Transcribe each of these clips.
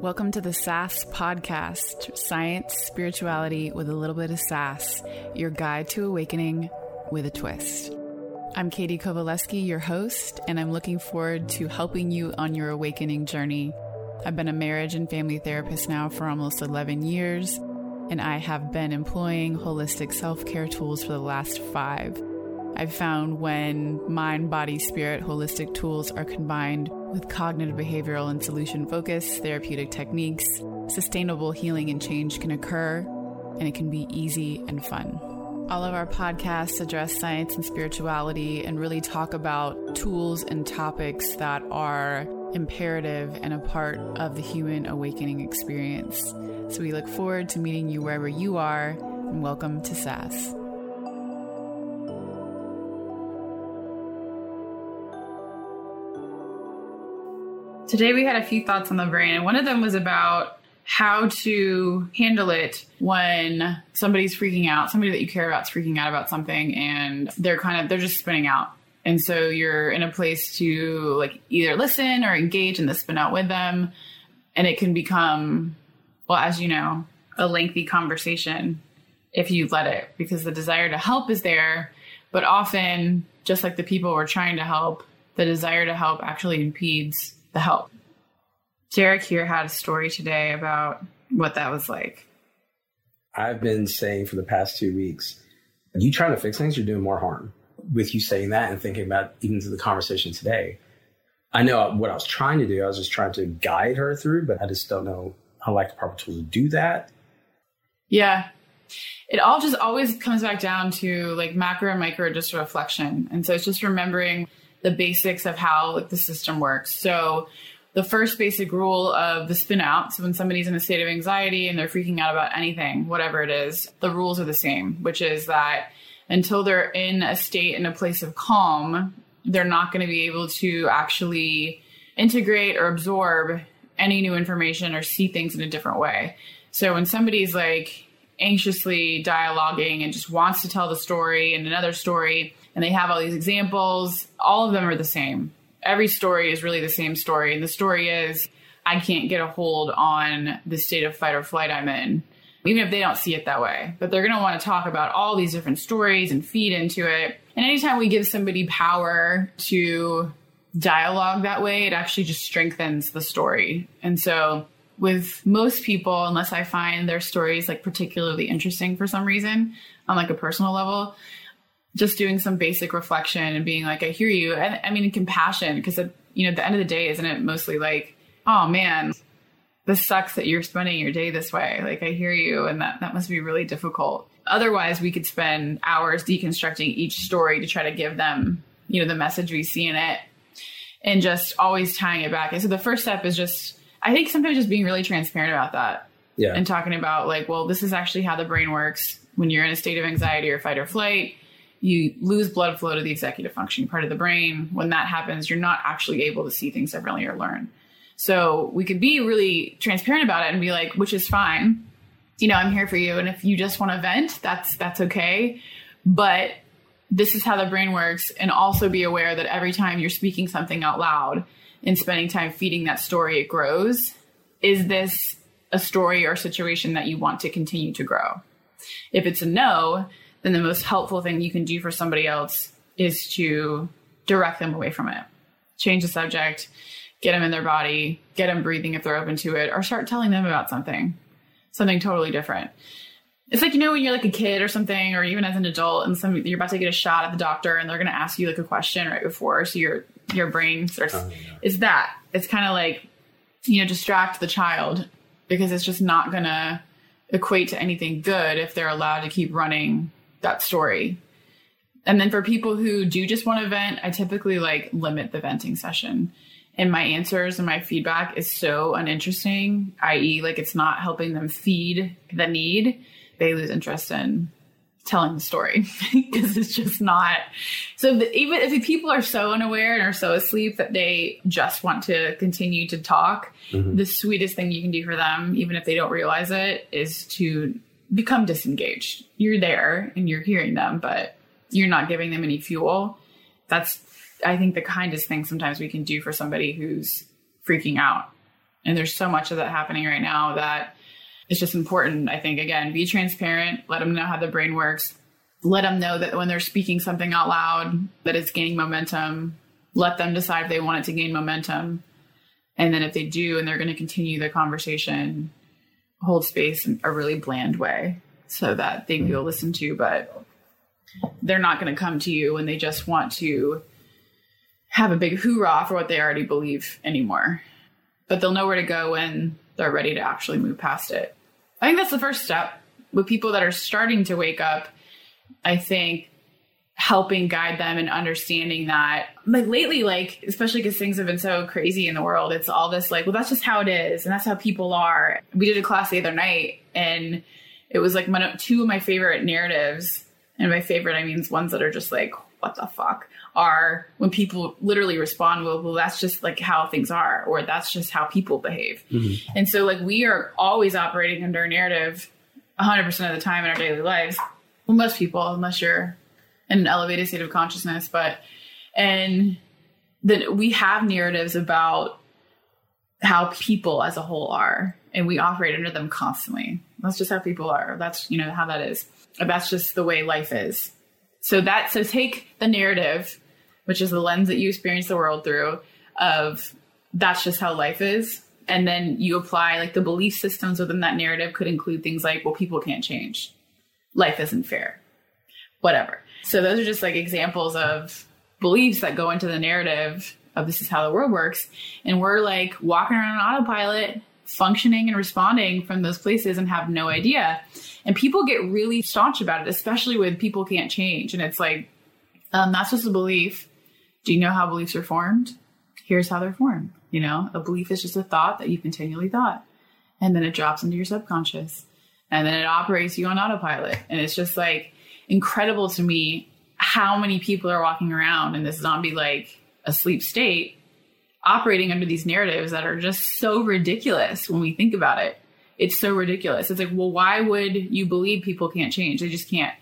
Welcome to the SAS podcast Science, Spirituality with a little bit of sass, your guide to awakening with a twist. I'm Katie Kovaleski, your host, and I'm looking forward to helping you on your awakening journey. I've been a marriage and family therapist now for almost 11 years, and I have been employing holistic self care tools for the last five. I've found when mind, body, spirit holistic tools are combined with cognitive behavioral and solution focused therapeutic techniques, sustainable healing and change can occur, and it can be easy and fun. All of our podcasts address science and spirituality and really talk about tools and topics that are imperative and a part of the human awakening experience. So we look forward to meeting you wherever you are, and welcome to SAS. Today we had a few thoughts on the brain, and one of them was about how to handle it when somebody's freaking out, somebody that you care about is freaking out about something, and they're kind of they're just spinning out. And so you're in a place to like either listen or engage in the spin out with them, and it can become, well, as you know, a lengthy conversation if you let it, because the desire to help is there, but often, just like the people we're trying to help, the desire to help actually impedes the help. Derek here had a story today about what that was like. I've been saying for the past two weeks, you trying to fix things, you're doing more harm. With you saying that and thinking about even to the conversation today, I know what I was trying to do. I was just trying to guide her through, but I just don't know how like the proper tools to do that. Yeah. It all just always comes back down to like macro and micro just reflection. And so it's just remembering the basics of how like, the system works. So the first basic rule of the spin out. So when somebody's in a state of anxiety and they're freaking out about anything, whatever it is, the rules are the same, which is that until they're in a state in a place of calm, they're not going to be able to actually integrate or absorb any new information or see things in a different way. So when somebody's like anxiously dialoguing and just wants to tell the story and another story, and they have all these examples. All of them are the same. Every story is really the same story. And the story is, I can't get a hold on the state of fight or flight I'm in, even if they don't see it that way. But they're going to want to talk about all these different stories and feed into it. And anytime we give somebody power to dialogue that way, it actually just strengthens the story. And so with most people, unless I find their stories like particularly interesting for some reason on like a personal level, just doing some basic reflection and being like, I hear you. And I mean, compassion, because you know, at the end of the day, isn't it mostly like, oh man, this sucks that you're spending your day this way. Like, I hear you, and that that must be really difficult. Otherwise, we could spend hours deconstructing each story to try to give them, you know, the message we see in it, and just always tying it back. And so the first step is just, I think sometimes just being really transparent about that. Yeah. And talking about like, well, this is actually how the brain works when you're in a state of anxiety or fight or flight you lose blood flow to the executive functioning part of the brain. When that happens, you're not actually able to see things differently or learn. So we could be really transparent about it and be like, which is fine. You know, I'm here for you. And if you just want to vent, that's that's okay. But this is how the brain works. And also be aware that every time you're speaking something out loud and spending time feeding that story, it grows. Is this a story or situation that you want to continue to grow? If it's a no, then the most helpful thing you can do for somebody else is to direct them away from it. Change the subject, get them in their body, get them breathing if they're open to it, or start telling them about something, something totally different. It's like you know when you're like a kid or something, or even as an adult, and some you're about to get a shot at the doctor, and they're going to ask you like a question right before, so your your brain starts. Oh, yeah. It's that. It's kind of like you know distract the child because it's just not going to equate to anything good if they're allowed to keep running that story. And then for people who do just want to vent, I typically like limit the venting session. And my answers and my feedback is so uninteresting, i.e., like it's not helping them feed the need. They lose interest in telling the story because it's just not. So the, even if people are so unaware and are so asleep that they just want to continue to talk, mm-hmm. the sweetest thing you can do for them, even if they don't realize it, is to become disengaged. You're there and you're hearing them, but you're not giving them any fuel. That's, I think, the kindest thing sometimes we can do for somebody who's freaking out And there's so much of that happening right now that it's just important. I think, again, be transparent, let them know how the brain works, let them know that when they're speaking something out loud that it's gaining momentum, let them decide if they want it to gain momentum. And then if they do and they're going to continue the conversation, hold space in a really bland way so that they feel hmm. listened to, but they're not going to come to you when they just want to have a big hoorah for what they already believe anymore. But they'll know where to go when they're ready to actually move past it. I think that's the first step with people that are starting to wake up. I think helping guide them and understanding that like lately like especially because things have been so crazy in the world it's all this like well that's just how it is and that's how people are. We did a class the other night and it was like my, two of my favorite narratives and by favorite i mean ones that are just like what the fuck are when people literally respond well well that's just like how things are or that's just how people behave. Mm-hmm. and so like we are always operating under a narrative 100% of the time in our daily lives. Well most people unless you're an elevated state of consciousness but and then we have narratives about how people as a whole are and we operate under them constantly. That's just how people are. That's you know how that is. That's just the way life is. So that so take the narrative which is the lens that you experience the world through of that's just how life is and then you apply like the belief systems within that narrative could include things like well people can't change. Life isn't fair. Whatever so those are just like examples of beliefs that go into the narrative of this is how the world works and we're like walking around on autopilot functioning and responding from those places and have no idea and people get really staunch about it especially when people can't change and it's like um, that's just a belief do you know how beliefs are formed? Here's how they're formed. You know, a belief is just a thought that you continually thought, and then it drops into your subconscious, and then it operates you on autopilot. And it's just like incredible to me how many people are walking around in this zombie like asleep state, operating under these narratives that are just so ridiculous when we think about it. It's so ridiculous. It's like, well, why would you believe people can't change? They just can't.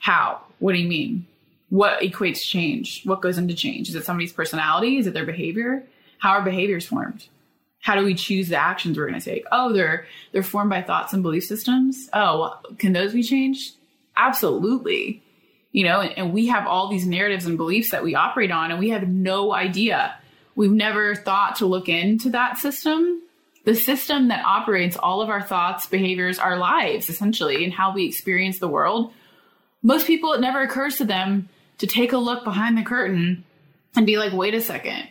How? What do you mean? what equates change? What goes into change? Is it somebody's personality? Is it their behavior? How are behaviors formed? How do we choose the actions we're going to take? Oh, they're they're formed by thoughts and belief systems. Oh, can those be changed? Absolutely. You know, and, and we have all these narratives and beliefs that we operate on, and we have no idea. We've never thought to look into that system the system that operates all of our thoughts, behaviors, our lives, essentially, and how we experience the world. Most people, it never occurs to them to take a look behind the curtain and be like, wait a second,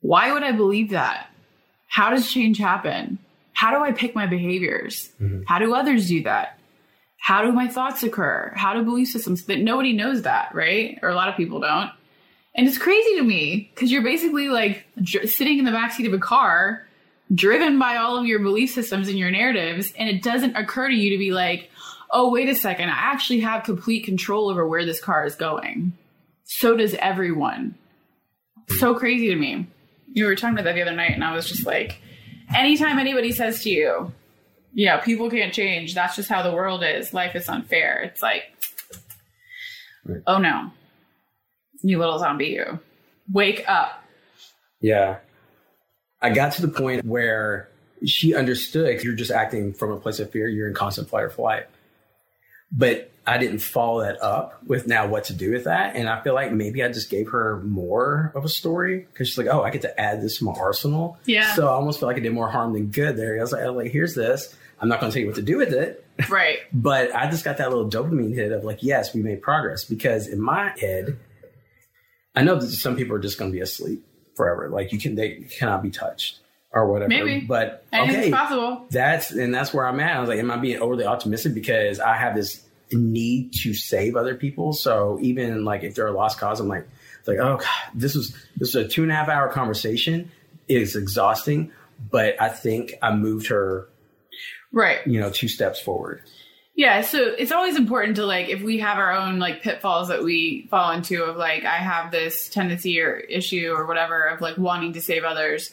why would I believe that? How does change happen? How do I pick my behaviors? Mm-hmm. How do others do that? How do my thoughts occur? How do belief systems that nobody knows that, right? Or a lot of people don't. And it's crazy to me because you're basically like dr- sitting in the backseat of a car, driven by all of your belief systems and your narratives, and it doesn't occur to you to be like, oh, wait a second, I actually have complete control over where this car is going. So does everyone. So crazy to me. You were talking about that the other night, and I was just like, anytime anybody says to you, yeah, people can't change, that's just how the world is, life is unfair, it's like, right. oh no, you little zombie, you. Wake up. Yeah. I got to the point where she understood you're just acting from a place of fear, you're in constant fight or flight but I didn't follow that up with now what to do with that. And I feel like maybe I just gave her more of a story because she's like, oh, I get to add this to my arsenal. Yeah. So I almost feel like I did more harm than good there. I was like, oh, like here's this. I'm not going to tell you what to do with it. Right. but I just got that little dopamine hit of like, yes, we made progress because in my head, I know that some people are just going to be asleep forever. Like you can, they cannot be touched or whatever. Maybe, but okay, possible. That's and that's where I'm at. I was like, am I being overly optimistic because I have this need to save other people? So even like if they're a lost cause, I'm like, it's like, oh god, this was this was a two and a half hour conversation. It's exhausting, but I think I moved her right, you know, two steps forward. Yeah, so it's always important to like if we have our own like pitfalls that we fall into of like I have this tendency or issue or whatever of like wanting to save others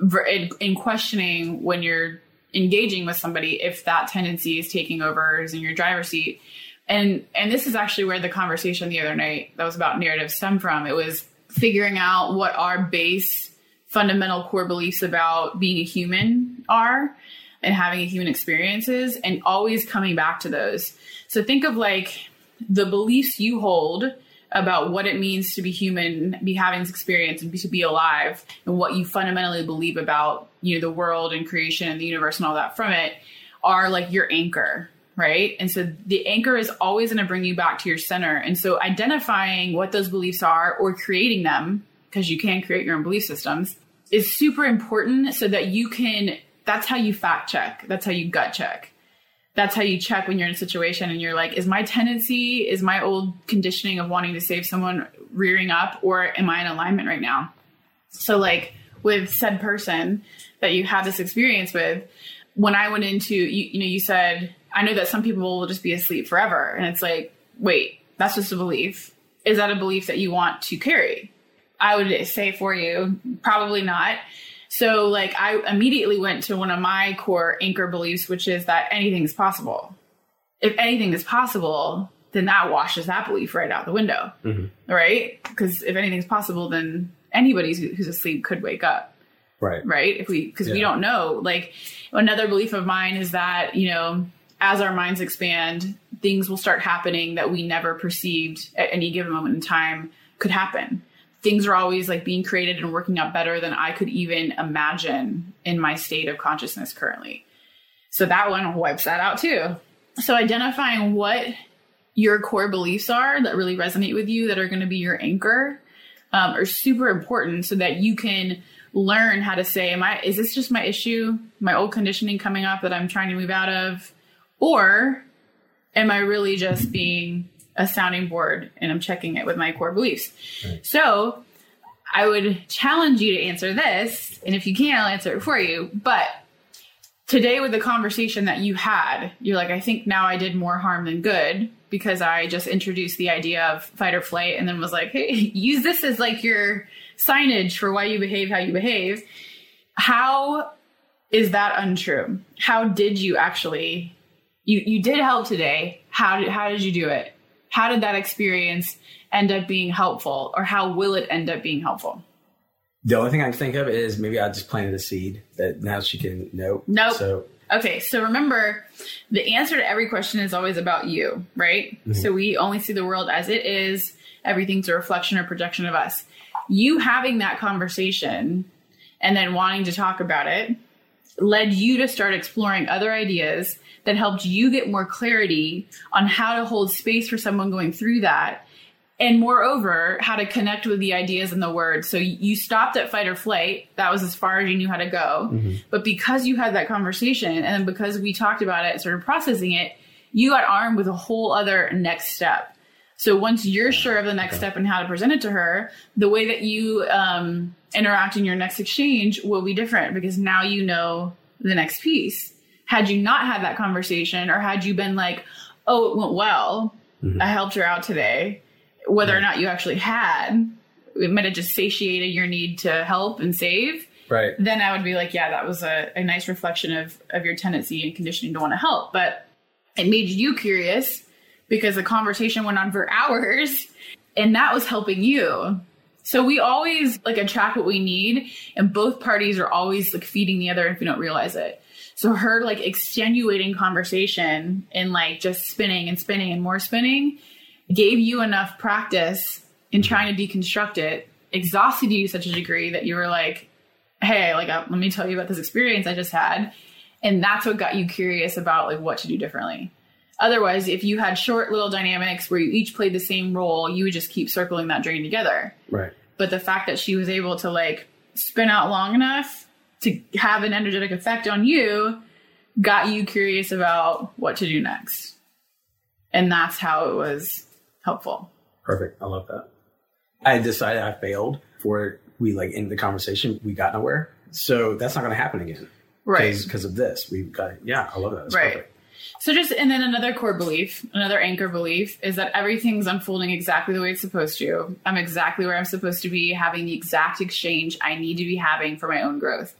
in, in questioning when you're engaging with somebody if that tendency is taking over is in your driver's seat. And and this is actually where the conversation the other night that was about narrative stem from. It was figuring out what our base fundamental core beliefs about being a human are and having human experiences and always coming back to those. So think of like the beliefs you hold about what it means to be human, be having this experience and be, to be alive and what you fundamentally believe about, you know, the world and creation and the universe and all that from it are like your anchor, right? And so the anchor is always going to bring you back to your center. And so identifying what those beliefs are or creating them, because you can create your own belief systems, is super important so that you can, that's how you fact check, that's how you gut check. That's how you check when you're in a situation and you're like, is my tendency, is my old conditioning of wanting to save someone rearing up, or am I in alignment right now? So, like with said person that you had this experience with, when I went into, you, you know, you said, I know that some people will just be asleep forever. And it's like, wait, that's just a belief. Is that a belief that you want to carry? I would say for you, probably not. So, like, I immediately went to one of my core anchor beliefs, which is that anything is possible. If anything is possible, then that washes that belief right out the window, mm-hmm. right? Because if anything's possible, then anybody who's asleep could wake up right right if we because yeah. we don't know like another belief of mine is that you know as our minds expand things will start happening that we never perceived at any given moment in time could happen things are always like being created and working out better than i could even imagine in my state of consciousness currently. So that one wipes that out too. So identifying what your core beliefs are that really resonate with you that are going to be your anchor um, are super important so that you can learn how to say, am I, is this just my issue, my old conditioning coming up that I'm trying to move out of? Or am I really just being a sounding board and I'm checking it with my core beliefs? Right. So I would challenge you to answer this. And if you can, I'll answer it for you. But today, with the conversation that you had, you're like, I think now I did more harm than good because I just introduced the idea of fight or flight and then was like, hey, use this as like your signage for why you behave how you behave. How is that untrue? How did you actually you you did help today. How did how did you do it? How did that experience end up being helpful or how will it end up being helpful? The only thing I can think of is maybe I just planted a seed that now she can know. Nope. So Okay, so remember, the answer to every question is always about you, right? Mm-hmm. So we only see the world as it is. Everything's a reflection or projection of us you having that conversation and then wanting to talk about it led you to start exploring other ideas that helped you get more clarity on how to hold space for someone going through that. And moreover how to connect with the ideas and the words. So you stopped at fight or flight. That was as far as you knew how to go. Mm-hmm. but because you had that conversation and then because we talked about it started processing it you got armed with a whole other next step. So once you're sure of the next step and how to present it to her, the way that you um, interact in your next exchange will be different because now you know the next piece. Had you not had that conversation, or had you been like, "Oh, it went well. Mm-hmm. I helped her out today," whether right. or not you actually had, it might have just satiated your need to help and save. Right. Then I would be like, yeah, that was a, a nice reflection of of your tendency and conditioning to want to help. But it made you curious because the conversation went on for hours and that was helping you. So we always like attract what we need and both parties are always like feeding the other if we don't realize it. So her like extenuating conversation and like just spinning and spinning and more spinning gave you enough practice in trying to deconstruct it, exhausted you to such a degree that you were like, hey, like uh, let me tell you about this experience I just had. And that's what got you curious about like what to do differently. Otherwise, if you had short little dynamics where you each played the same role, you would just keep circling that drain together. Right. But the fact that she was able to like spin out long enough to have an energetic effect on you got you curious about what to do next. And that's how it was helpful. Perfect. I love that. I decided I failed for we like in the conversation, we got nowhere. So that's not going to happen again. Right. Because of this. We've got, yeah, I love that. That's right. Perfect. So just and then another core belief, another anchor belief is that everything's unfolding exactly the way it's supposed to. I'm exactly where I'm supposed to be, having the exact exchange I need to be having for my own growth.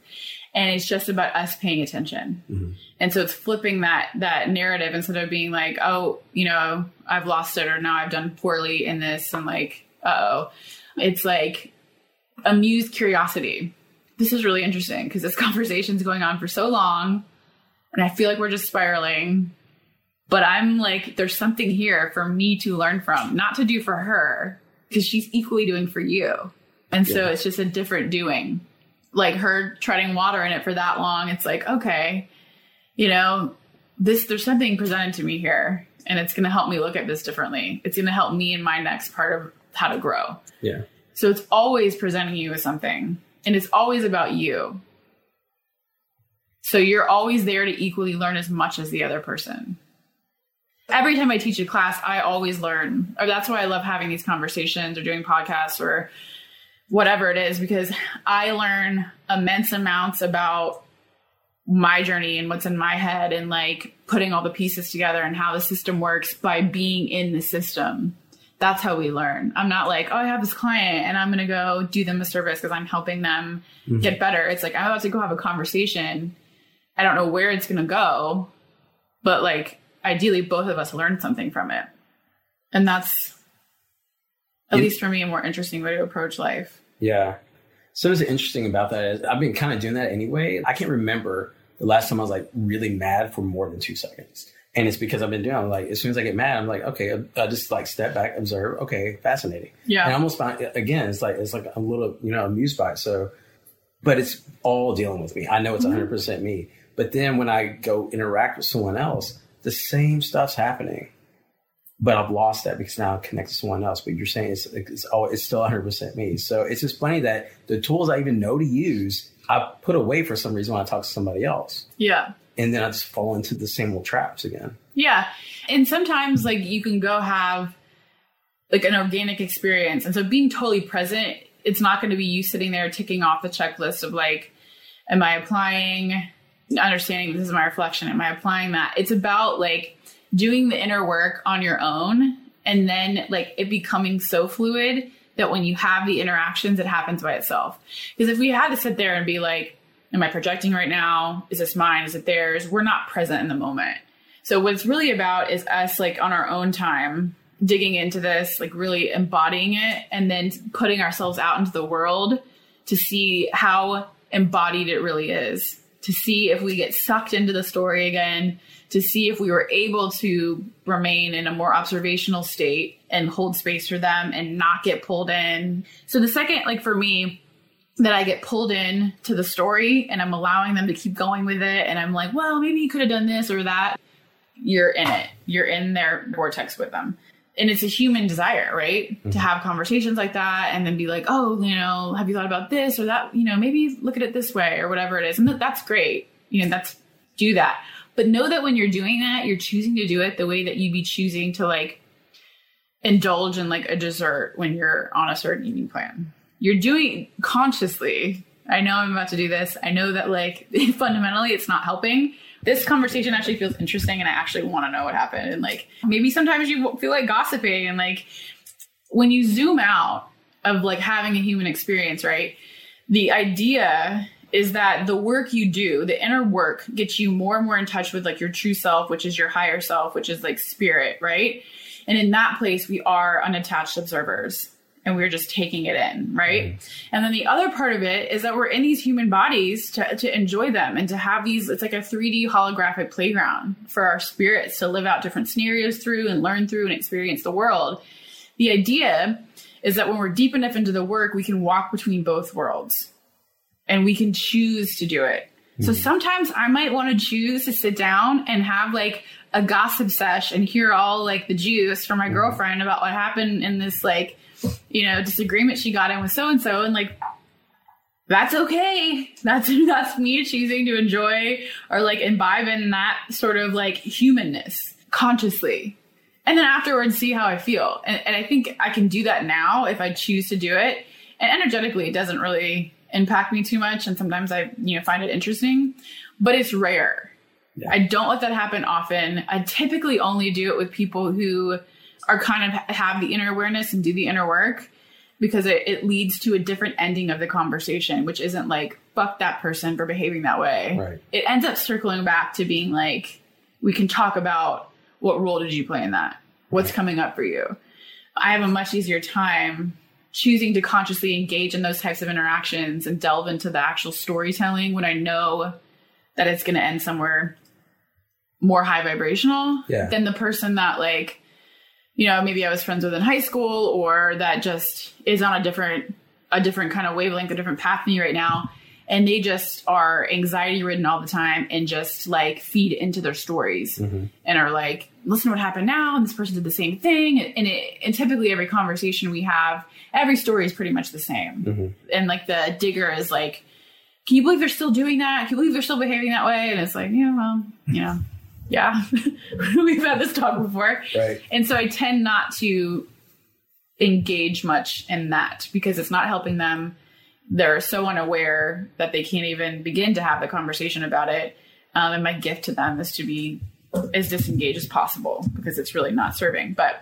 And it's just about us paying attention. Mm-hmm. And so it's flipping that that narrative instead of being like, oh, you know, I've lost it or now I've done poorly in this and like, oh. It's like amused curiosity this is really interesting because this conversation's going on for so long and I feel like we're just spiraling. But I'm like, there's something here for me to learn from, not to do for her, because she's equally doing for you. And so Yeah. it's just a different doing. Like her treading water in it for that long, it's like, okay, you know, this there's something presented to me here, and it's gonna help me look at this differently. It's gonna help me in my next part of how to grow. Yeah. So it's always presenting you with something, and it's always about you. So you're always there to equally learn as much as the other person. Every time I teach a class, I always learn. Or that's why I love having these conversations or doing podcasts or whatever it is, because I learn immense amounts about my journey and what's in my head and like putting all the pieces together and how the system works by being in the system that's how we learn. I'm not like, oh, I have this client and I'm going to go do them a service because I'm helping them mm-hmm. get better. It's like, I'm about to go have a conversation. I don't know where it's going to go, but like, ideally, both of us learn something from it. And that's, at Yeah. least for me, a more interesting way to approach life. Yeah. So what's interesting about that is I've been kind of doing that anyway. I can't remember the last time I was like really mad for more than two seconds. And it's because I've been doing. I'm like, as soon as I get mad, I'm like, okay, I, just like step back, observe. Okay, fascinating. Yeah. And I almost find again, it's like it's like a little, you know, amused by it. So, but it's all dealing with me. I know it's mm-hmm. 100 percent me. But then when I go interact with someone else, the same stuff's happening. But I've lost that because now I'm connected to someone else. But you're saying it's it's, all, it's still 100 percent me. So it's just funny that the tools I even know to use, I put away for some reason when I talk to somebody else, Yeah. and then I just fall into the same old traps again. Yeah. And sometimes like you can go have like an organic experience. And so being totally present, it's not going to be you sitting there ticking off the checklist of like, am I applying, understanding this is my reflection? Am I applying that? It's about like doing the inner work on your own and then like it becoming so fluid that when you have the interactions, it happens by itself. Because if we had to sit there and be like, am I projecting right now? Is this mine? Is it theirs? We're not present in the moment. So what it's really about is us like on our own time digging into this, like really embodying it and then putting ourselves out into the world to see how embodied it really is. To see if we get sucked into the story again, to see if we were able to remain in a more observational state and hold space for them and not get pulled in. So the second, like for me, that I get pulled in to the story and I'm allowing them to keep going with it and I'm like, well, maybe you could have done this or that. You're in it. You're in their vortex with them. And it's a human desire, right? To mm-hmm. have conversations like that and then be like, oh, you know, have you thought about this or that? You know, maybe look at it this way or whatever it is. And that's great. You know, that's do that. But know that when you're doing that, you're choosing to do it the way that you'd be choosing to like indulge in like a dessert when you're on a certain eating plan. You're doing consciously. I know I'm about to do this. I know that like fundamentally it's not helping. This conversation actually feels interesting and I actually want to know what happened. And like maybe sometimes you feel like gossiping and like when you zoom out of like having a human experience, right? The idea is that the work you do, the inner work, gets you more and more in touch with like your true self, which is your higher self, which is like spirit, right? And in that place, we are unattached observers and we're just taking it in, right? Mm-hmm. And then the other part of it is that we're in these human bodies to, to enjoy them and to have these, it's like a 3D holographic playground for our spirits to live out different scenarios through and learn through and experience the world. The idea is that when we're deep enough into the work, we can walk between both worlds and we can choose to do it. So mm-hmm. sometimes I might want to choose to sit down and have like a gossip sesh and hear all like the juice from my mm-hmm. girlfriend about what happened in this like, you know, disagreement she got in with so and so and like that's okay. That's that's me choosing to enjoy or like imbibe in that sort of like humanness consciously. And then afterwards see how I feel. And, and I think I can do that now if I choose to do it. And energetically it doesn't really impact me too much and sometimes I, you know, find it interesting, but it's rare. Yeah. I don't let that happen often. I typically only do it with people who are kind of have the inner awareness and do the inner work because it, it leads to a different ending of the conversation, which isn't like, fuck that person for behaving that way. Right. It ends up circling back to being like, we can talk about what role did you play in that? What's coming up for you? I have a much easier time choosing to consciously engage in those types of interactions and delve into the actual storytelling when I know that it's going to end somewhere more high vibrational Yeah. than the person that like you know maybe I was friends with in high school or that just is on a different a different kind of wavelength a different path than you right now. And they just are anxiety ridden all the time and just like feed into their stories mm-hmm. and are like listen to what happened now and this person did the same thing. And it and typically every conversation we have every story is pretty much the same. Mm-hmm. And like the digger is like can you believe they're still doing that? Can you believe they're still behaving that way? And it's like yeah well you know yeah. We've had this talk before. Right. and so i tend not to engage much in that because it's not helping them. They're so unaware that they can't even begin to have the conversation about it. Um, and my gift to them is to be as disengaged as possible because it's really not serving. But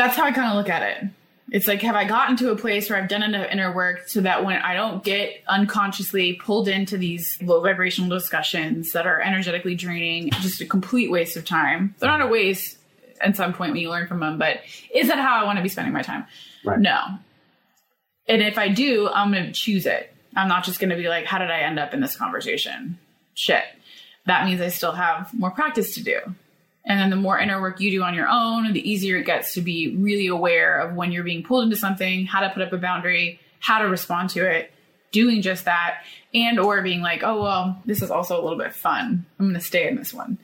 that's how i kind of look at it it's like have i gotten to a place where i've done enough inner work so that when i don't get unconsciously pulled into these low vibrational discussions that are energetically draining just a complete waste of time they're not a waste at some point when you learn from them but is that how i want to be spending my time Right. no and if I do, I'm going to choose it. I'm not just going to be like, how did I end up in this conversation? Shit. That means I still have more practice to do. And then the more inner work you do on your own, the easier it gets to be really aware of when you're being pulled into something, how to put up a boundary, how to respond to it, doing just that, and or being like, oh well, this is also a little bit fun. I'm going to stay in this one.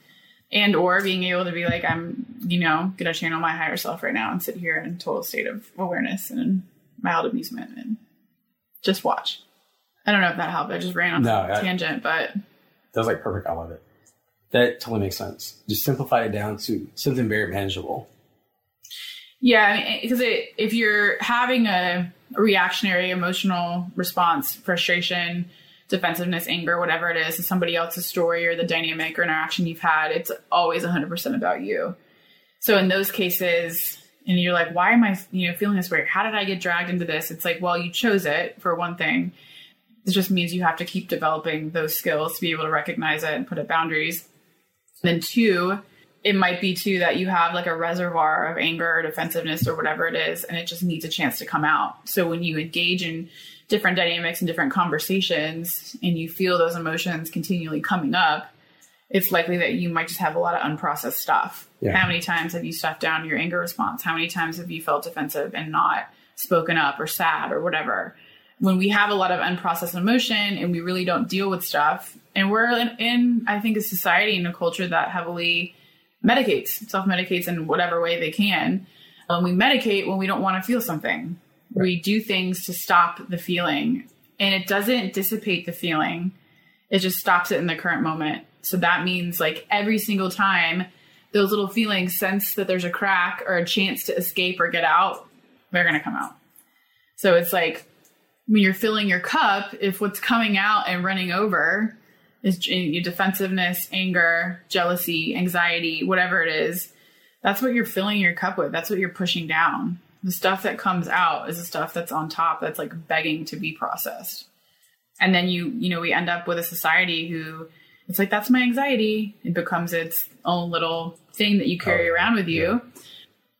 And or being able to be like, I'm, you know, going to channel my higher self right now and sit here in total state of awareness and mild amusement and just watch. I don't know if that helped. I just ran on No, a tangent, but That was like perfect. I love it. That totally makes sense. Just simplify it down to something very manageable. yeah, because it, if you're having a reactionary emotional response, frustration, defensiveness, anger, whatever it is, to somebody else's story or the dynamic or interaction you've had, it's always 100% about you. So in those cases, and you're like, why am I, you know, feeling this way? How did I get dragged into this? It's like, well, you chose it for one thing. It just means you have to keep developing those skills to be able to recognize it and put up boundaries. Then two, it might be too that you have like a reservoir of anger or defensiveness or whatever it is, and it just needs a chance to come out. So when you engage in different dynamics and different conversations and you feel those emotions continually coming up, it's likely that you might just have a lot of unprocessed stuff. Yeah. How many times have you stuffed down your anger response? How many times have you felt defensive and not spoken up or sad or whatever? When we have a lot of unprocessed emotion and we really don't deal with stuff, and we're in, in I think, a society and a culture that heavily medicates, self medicates in whatever way they can. Um, we medicate when we don't want to feel something. We do things to stop the feeling, and it doesn't dissipate the feeling. It just stops it in the current moment. So that means like every single time those little feelings sense that there's a crack or a chance to escape or get out, they're going to come out. So it's like when you're filling your cup, if what's coming out and running over is your defensiveness, anger, jealousy, anxiety, whatever it is, that's what you're filling your cup with. That's what you're pushing down. The stuff that comes out is the stuff that's on top that's like begging to be processed. And then you, you know, we end up with a society who it's like, that's my anxiety. It becomes its own little thing that you carry Oh, around with you.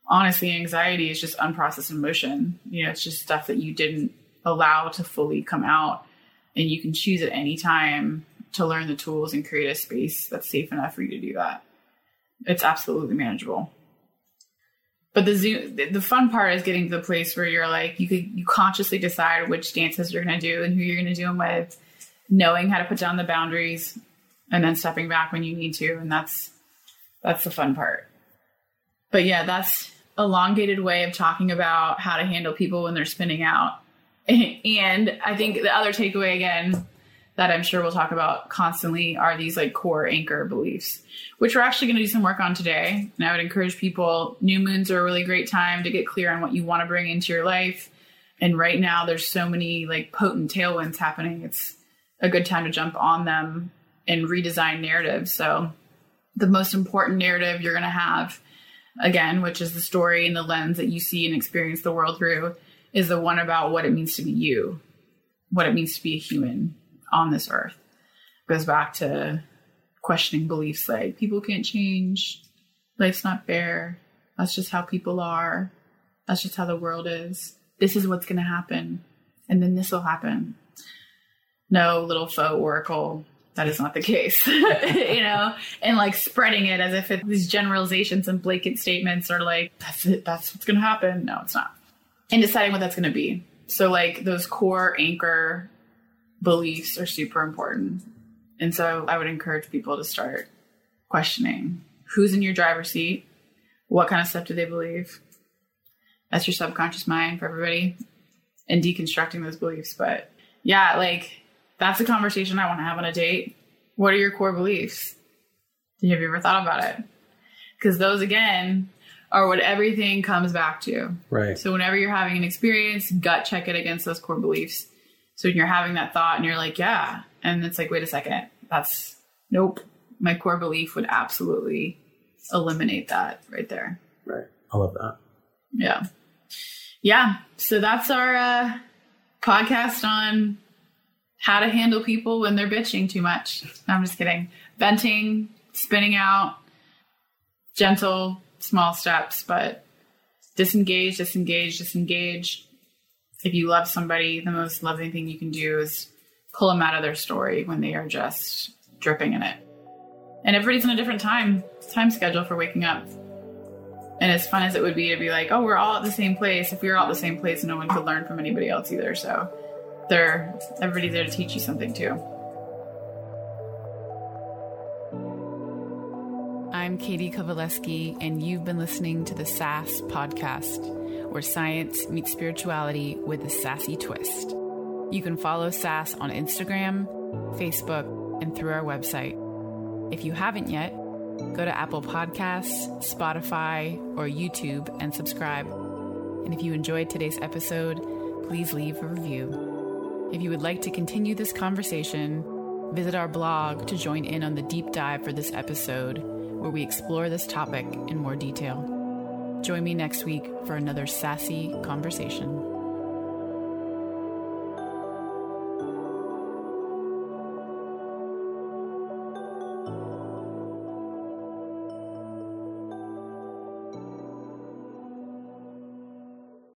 Honestly, anxiety is just unprocessed emotion. You know, it's just stuff that you didn't allow to fully come out. And you can choose at any time to learn the tools and create a space that's safe enough for you to do that. It's absolutely manageable. But the zoo, the- the fun part is getting to the place where you're like you could you consciously decide which dances you're going to do and who you're going to do them with, knowing how to put down the boundaries, and then stepping back when you need to, and that's that's the fun part. But yeah, that's elongated way of talking about how to handle people when they're spinning out. And I think the other takeaway again that I'm sure we'll talk about constantly are these like core anchor beliefs, which we're actually going to do some work on today. And I would encourage people, new moons are a really great time to get clear on what you want to bring into your life. And right now there's so many like potent tailwinds happening. It's a good time to jump on them and redesign narratives. So the most important narrative you're going to have again, which is the story and the lens that you see and experience the world through, is the one about what it means to be you, what it means to be a human on this earth. Goes back to questioning beliefs like people can't change, life's not fair, that's just how people are, that's just how the world is. this is what's going to happen, and then this will happen. No little faux oracle. That is not the case, you know, and like spreading it as if it, these generalizations and blanket statements are like, that's it, that's what's going to happen. No, it's not. And deciding what that's going to be. So, like, those core anchor beliefs are super important. And so, I would encourage people to start questioning who's in your driver's seat, what kind of stuff do they believe, that's your subconscious mind for everybody and deconstructing those beliefs. But yeah, like that's a conversation I want to have on a date. What are your core beliefs? Have you ever thought about it? Because those again are what everything comes back to. Right. So whenever you're having an experience, gut check it against those core beliefs. So when you're having that thought and you're like, yeah, and it's like, wait a second, that's nope. My core belief would absolutely eliminate that right there. Right. I love that. Yeah. Yeah. So that's our uh, podcast on how to handle people when they're bitching too much. No, I'm just kidding. Venting, spinning out, gentle, small steps, but disengage, disengage, disengage. If you love somebody, the most loving thing you can do is pull them out of their story when they are just dripping in it. And everybody's on a different time time schedule for waking up. And as fun as it would be to be like, oh, we're all at the same place. If we are all at the same place, no one could learn from anybody else either. So they're everybody's there to teach you something too. I'm Katie Kovaleski, and you've been listening to the SAS podcast, where science meets spirituality with a sassy twist. You can follow SAS on Instagram, Facebook, and through our website. If you haven't yet, go to Apple Podcasts, Spotify, or YouTube and subscribe. And if you enjoyed today's episode, please leave a review. If you would like to continue this conversation, visit our blog to join in on the deep dive for this episode, where we explore this topic in more detail. Join me next week for another sassy conversation.